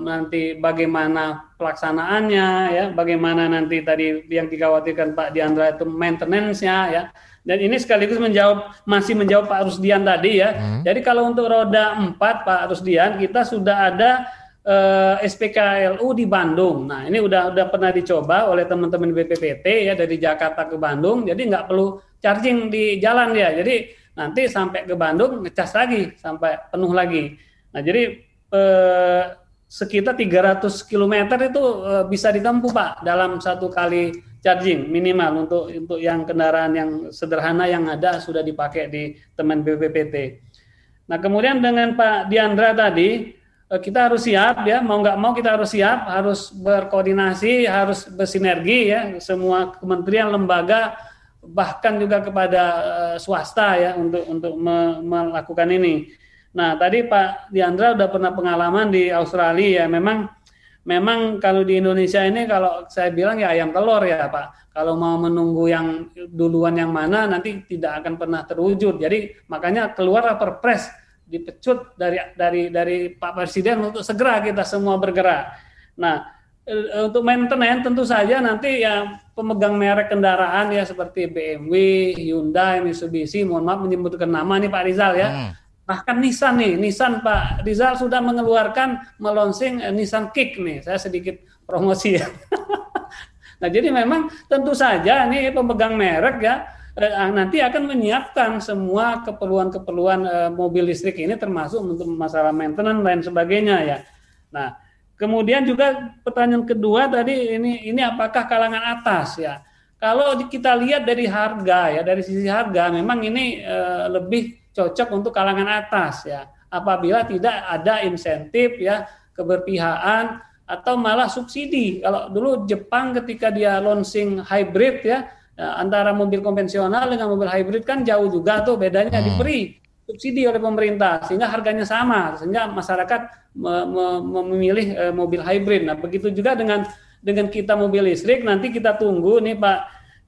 nanti bagaimana pelaksanaannya, ya, bagaimana nanti tadi yang dikhawatirkan Pak Diandra itu maintenance-nya, ya. Dan ini sekaligus menjawab masih menjawab Pak Rusdian tadi ya. Hmm. Jadi kalau untuk roda 4 Pak Rusdian kita sudah ada eh, SPKLU di Bandung. Nah ini udah udah pernah dicoba oleh teman-teman BPPT ya dari Jakarta ke Bandung. Jadi nggak perlu charging di jalan ya. Jadi nanti sampai ke Bandung ngecas lagi sampai penuh lagi. Nah jadi eh, sekitar 300 km itu eh, bisa ditempuh Pak dalam satu kali charging minimal untuk untuk yang kendaraan yang sederhana yang ada sudah dipakai di teman BPPT. Nah kemudian dengan Pak Diandra tadi eh, kita harus siap ya mau nggak mau kita harus siap harus berkoordinasi harus bersinergi ya semua kementerian lembaga bahkan juga kepada uh, swasta ya untuk untuk me melakukan ini. Nah tadi Pak Diandra udah pernah pengalaman di Australia ya memang memang kalau di Indonesia ini kalau saya bilang ya ayam telur ya Pak. Kalau mau menunggu yang duluan yang mana nanti tidak akan pernah terwujud. Jadi makanya keluar perpres dipecut dari dari dari Pak Presiden untuk segera kita semua bergerak. Nah Eh, untuk maintenance tentu saja nanti ya pemegang merek kendaraan ya seperti BMW, Hyundai, Mitsubishi, mohon maaf menyebutkan nama nih Pak Rizal ya. Hmm. Bahkan Nissan nih, Nissan Pak Rizal sudah mengeluarkan melonsing eh, Nissan Kick nih. Saya sedikit promosi ya. nah jadi memang tentu saja nih pemegang merek ya eh, nanti akan menyiapkan semua keperluan-keperluan eh, mobil listrik ini termasuk untuk masalah maintenance dan sebagainya ya. Nah, Kemudian juga pertanyaan kedua tadi ini ini apakah kalangan atas ya? Kalau kita lihat dari harga ya dari sisi harga memang ini e, lebih cocok untuk kalangan atas ya. Apabila tidak ada insentif ya keberpihakan atau malah subsidi. Kalau dulu Jepang ketika dia launching hybrid ya antara mobil konvensional dengan mobil hybrid kan jauh juga tuh bedanya hmm. diberi subsidi oleh pemerintah sehingga harganya sama sehingga masyarakat me me memilih e, mobil hybrid. Nah, begitu juga dengan dengan kita mobil listrik nanti kita tunggu nih Pak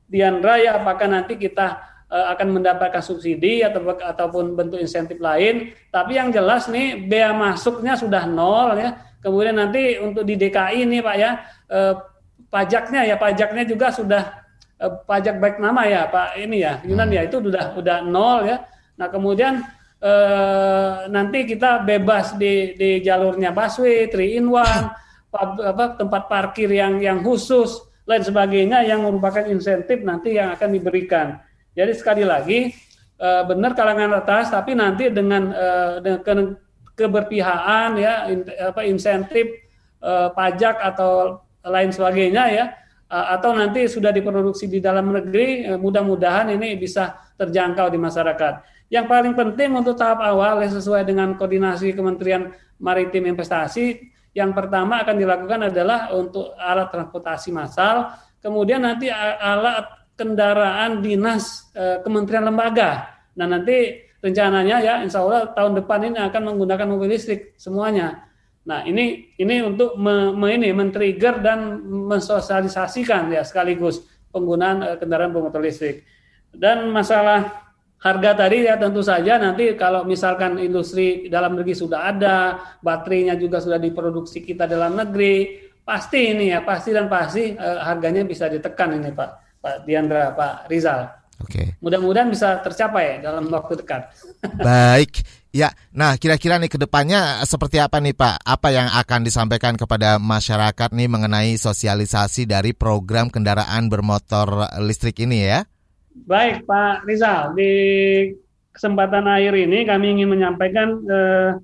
Diandra ya apakah nanti kita e, akan mendapatkan subsidi atau ataupun bentuk insentif lain. Tapi yang jelas nih bea masuknya sudah nol ya. Kemudian nanti untuk di DKI nih Pak ya e, pajaknya ya pajaknya juga sudah pajak baik nama ya Pak ini ya Yunan ya itu sudah udah nol ya Nah kemudian eh, nanti kita bebas di, di jalurnya busway, three in tempat parkir yang yang khusus, lain sebagainya yang merupakan insentif nanti yang akan diberikan. Jadi sekali lagi eh, benar kalangan atas, tapi nanti dengan, eh, dengan ke, keberpihakan ya in, apa insentif eh, pajak atau lain sebagainya ya atau nanti sudah diproduksi di dalam negeri mudah-mudahan ini bisa terjangkau di masyarakat. Yang paling penting untuk tahap awal yang sesuai dengan koordinasi Kementerian Maritim Investasi, yang pertama akan dilakukan adalah untuk alat transportasi massal, kemudian nanti alat kendaraan dinas e, Kementerian Lembaga. Nah nanti rencananya ya Insya Allah tahun depan ini akan menggunakan mobil listrik semuanya. Nah ini ini untuk me, me ini men-trigger dan mensosialisasikan ya sekaligus penggunaan e, kendaraan bermotor listrik. dan masalah harga tadi ya tentu saja nanti kalau misalkan industri dalam negeri sudah ada, baterainya juga sudah diproduksi kita dalam negeri, pasti ini ya pasti dan pasti uh, harganya bisa ditekan ini Pak Pak Diandra Pak Rizal. Oke. Okay. Mudah-mudahan bisa tercapai dalam waktu dekat. Baik. Ya, nah kira-kira nih ke depannya seperti apa nih Pak? Apa yang akan disampaikan kepada masyarakat nih mengenai sosialisasi dari program kendaraan bermotor listrik ini ya? Baik Pak Rizal, di kesempatan akhir ini kami ingin menyampaikan eh,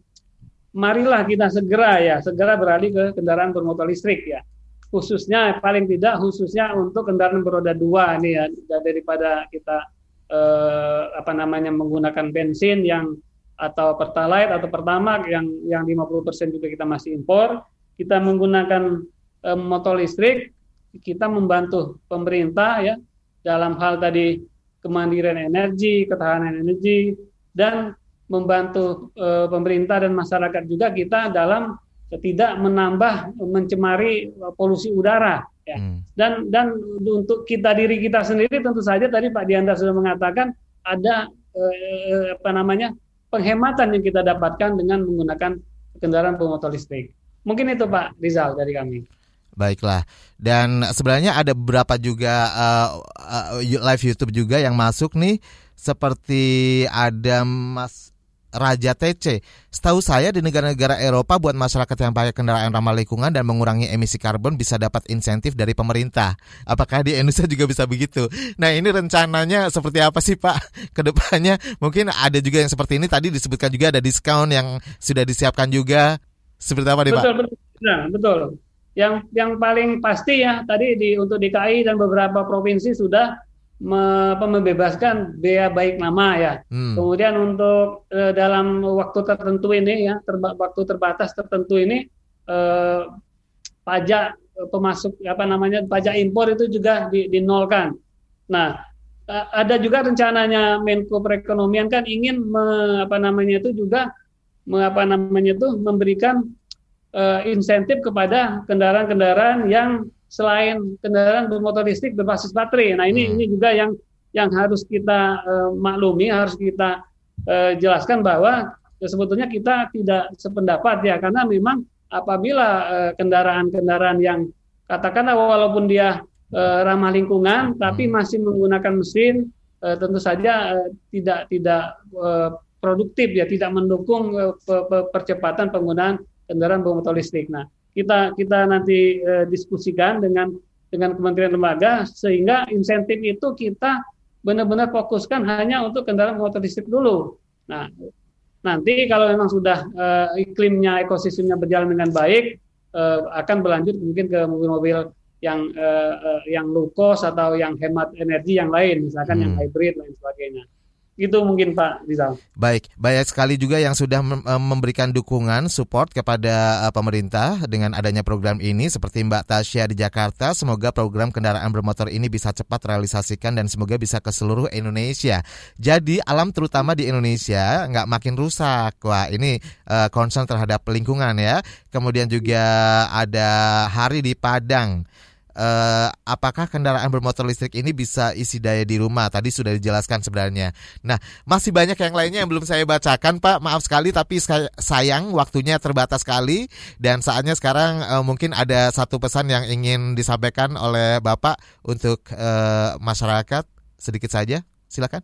marilah kita segera ya, segera beralih ke kendaraan bermotor listrik ya. Khususnya paling tidak khususnya untuk kendaraan beroda dua ini ya daripada kita eh, apa namanya menggunakan bensin yang atau pertalite atau pertamax yang yang 50% juga kita masih impor, kita menggunakan eh, motor listrik, kita membantu pemerintah ya dalam hal tadi kemandirian energi, ketahanan energi, dan membantu e, pemerintah dan masyarakat juga kita dalam tidak menambah mencemari polusi udara ya. Hmm. Dan dan untuk kita diri kita sendiri tentu saja tadi Pak Dianda sudah mengatakan ada e, apa namanya penghematan yang kita dapatkan dengan menggunakan kendaraan bermotor listrik. Mungkin itu Pak Rizal dari kami. Baiklah. Dan sebenarnya ada beberapa juga uh, uh, live YouTube juga yang masuk nih seperti ada Mas Raja TC. Setahu saya di negara-negara Eropa buat masyarakat yang pakai kendaraan ramah lingkungan dan mengurangi emisi karbon bisa dapat insentif dari pemerintah. Apakah di Indonesia juga bisa begitu? Nah ini rencananya seperti apa sih Pak? Ke depannya mungkin ada juga yang seperti ini. Tadi disebutkan juga ada diskon yang sudah disiapkan juga. Seperti apa nih Pak? Betul, betul. Nah, betul. Yang yang paling pasti ya tadi di untuk DKI dan beberapa provinsi sudah me, membebaskan bea baik nama ya. Hmm. Kemudian untuk e, dalam waktu tertentu ini ya terba, waktu terbatas tertentu ini e, pajak e, pemasuk apa namanya pajak impor itu juga di, dinolkan. Nah ada juga rencananya Menko Perekonomian kan ingin me, apa namanya itu juga me, apa namanya itu memberikan uh, insentif kepada kendaraan-kendaraan yang selain kendaraan bermotor listrik berbasis baterai. Nah ini hmm. ini juga yang yang harus kita uh, maklumi, harus kita uh, jelaskan bahwa ya, sebetulnya kita tidak sependapat ya karena memang apabila kendaraan-kendaraan uh, yang katakanlah walaupun dia uh, ramah lingkungan tapi hmm. masih menggunakan mesin uh, tentu saja uh, tidak tidak uh, produktif ya tidak mendukung uh, percepatan penggunaan kendaraan bermotor listrik. Nah, kita kita nanti e, diskusikan dengan dengan kementerian lembaga sehingga insentif itu kita benar-benar fokuskan hanya untuk kendaraan bermotor listrik dulu. Nah, nanti kalau memang sudah e, iklimnya ekosistemnya berjalan dengan baik e, akan berlanjut mungkin ke mobil-mobil yang e, e, yang low cost atau yang hemat energi yang lain, misalkan hmm. yang hybrid dan sebagainya itu mungkin Pak Rizal. Baik, banyak sekali juga yang sudah memberikan dukungan support kepada uh, pemerintah dengan adanya program ini seperti Mbak Tasya di Jakarta. Semoga program kendaraan bermotor ini bisa cepat realisasikan dan semoga bisa ke seluruh Indonesia. Jadi alam terutama di Indonesia nggak makin rusak. Wah ini uh, concern terhadap lingkungan ya. Kemudian juga ada hari di Padang uh, apakah kendaraan bermotor listrik ini bisa isi daya di rumah? Tadi sudah dijelaskan sebenarnya. Nah, masih banyak yang lainnya yang belum saya bacakan, Pak. Maaf sekali, tapi sayang waktunya terbatas sekali dan saatnya sekarang uh, mungkin ada satu pesan yang ingin disampaikan oleh Bapak untuk uh, masyarakat sedikit saja. Silakan.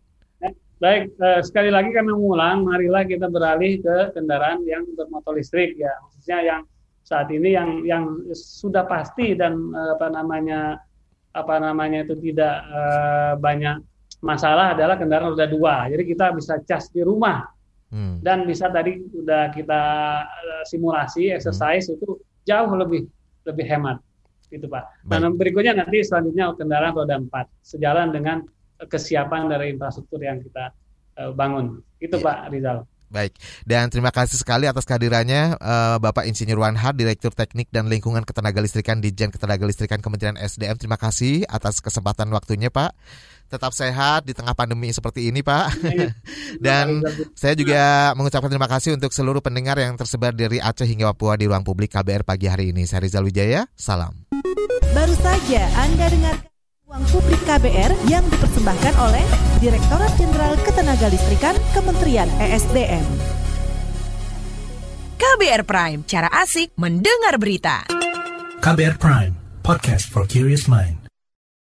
Baik, uh, sekali lagi kami mengulang, marilah kita beralih ke kendaraan yang bermotor listrik ya, khususnya yang saat ini yang yang sudah pasti dan uh, apa namanya apa namanya itu tidak uh, banyak masalah adalah kendaraan roda dua. Jadi kita bisa cas di rumah hmm. dan bisa tadi sudah kita uh, simulasi exercise hmm. itu jauh lebih lebih hemat itu pak. Baik. Dan berikutnya nanti selanjutnya kendaraan roda empat sejalan dengan kesiapan dari infrastruktur yang kita uh, bangun. Itu ya. Pak Rizal. Baik, dan terima kasih sekali atas kehadirannya uh, Bapak Insinyur Wanhar, Direktur Teknik dan Lingkungan Ketenagalistrikan di Jen Ketenagalistrikan Kementerian SDM. Terima kasih atas kesempatan waktunya Pak. Tetap sehat di tengah pandemi seperti ini Pak. dan saya juga mengucapkan terima kasih untuk seluruh pendengar yang tersebar dari Aceh hingga Papua di ruang publik KBR pagi hari ini. Saya Rizal Wijaya, salam. Baru saja Anda dengar Ruang Publik KBR yang dipersembahkan oleh Direktorat Jenderal Ketenagalistrikan Kementerian ESDM. KBR Prime, cara asik mendengar berita. KBR Prime, podcast for curious mind.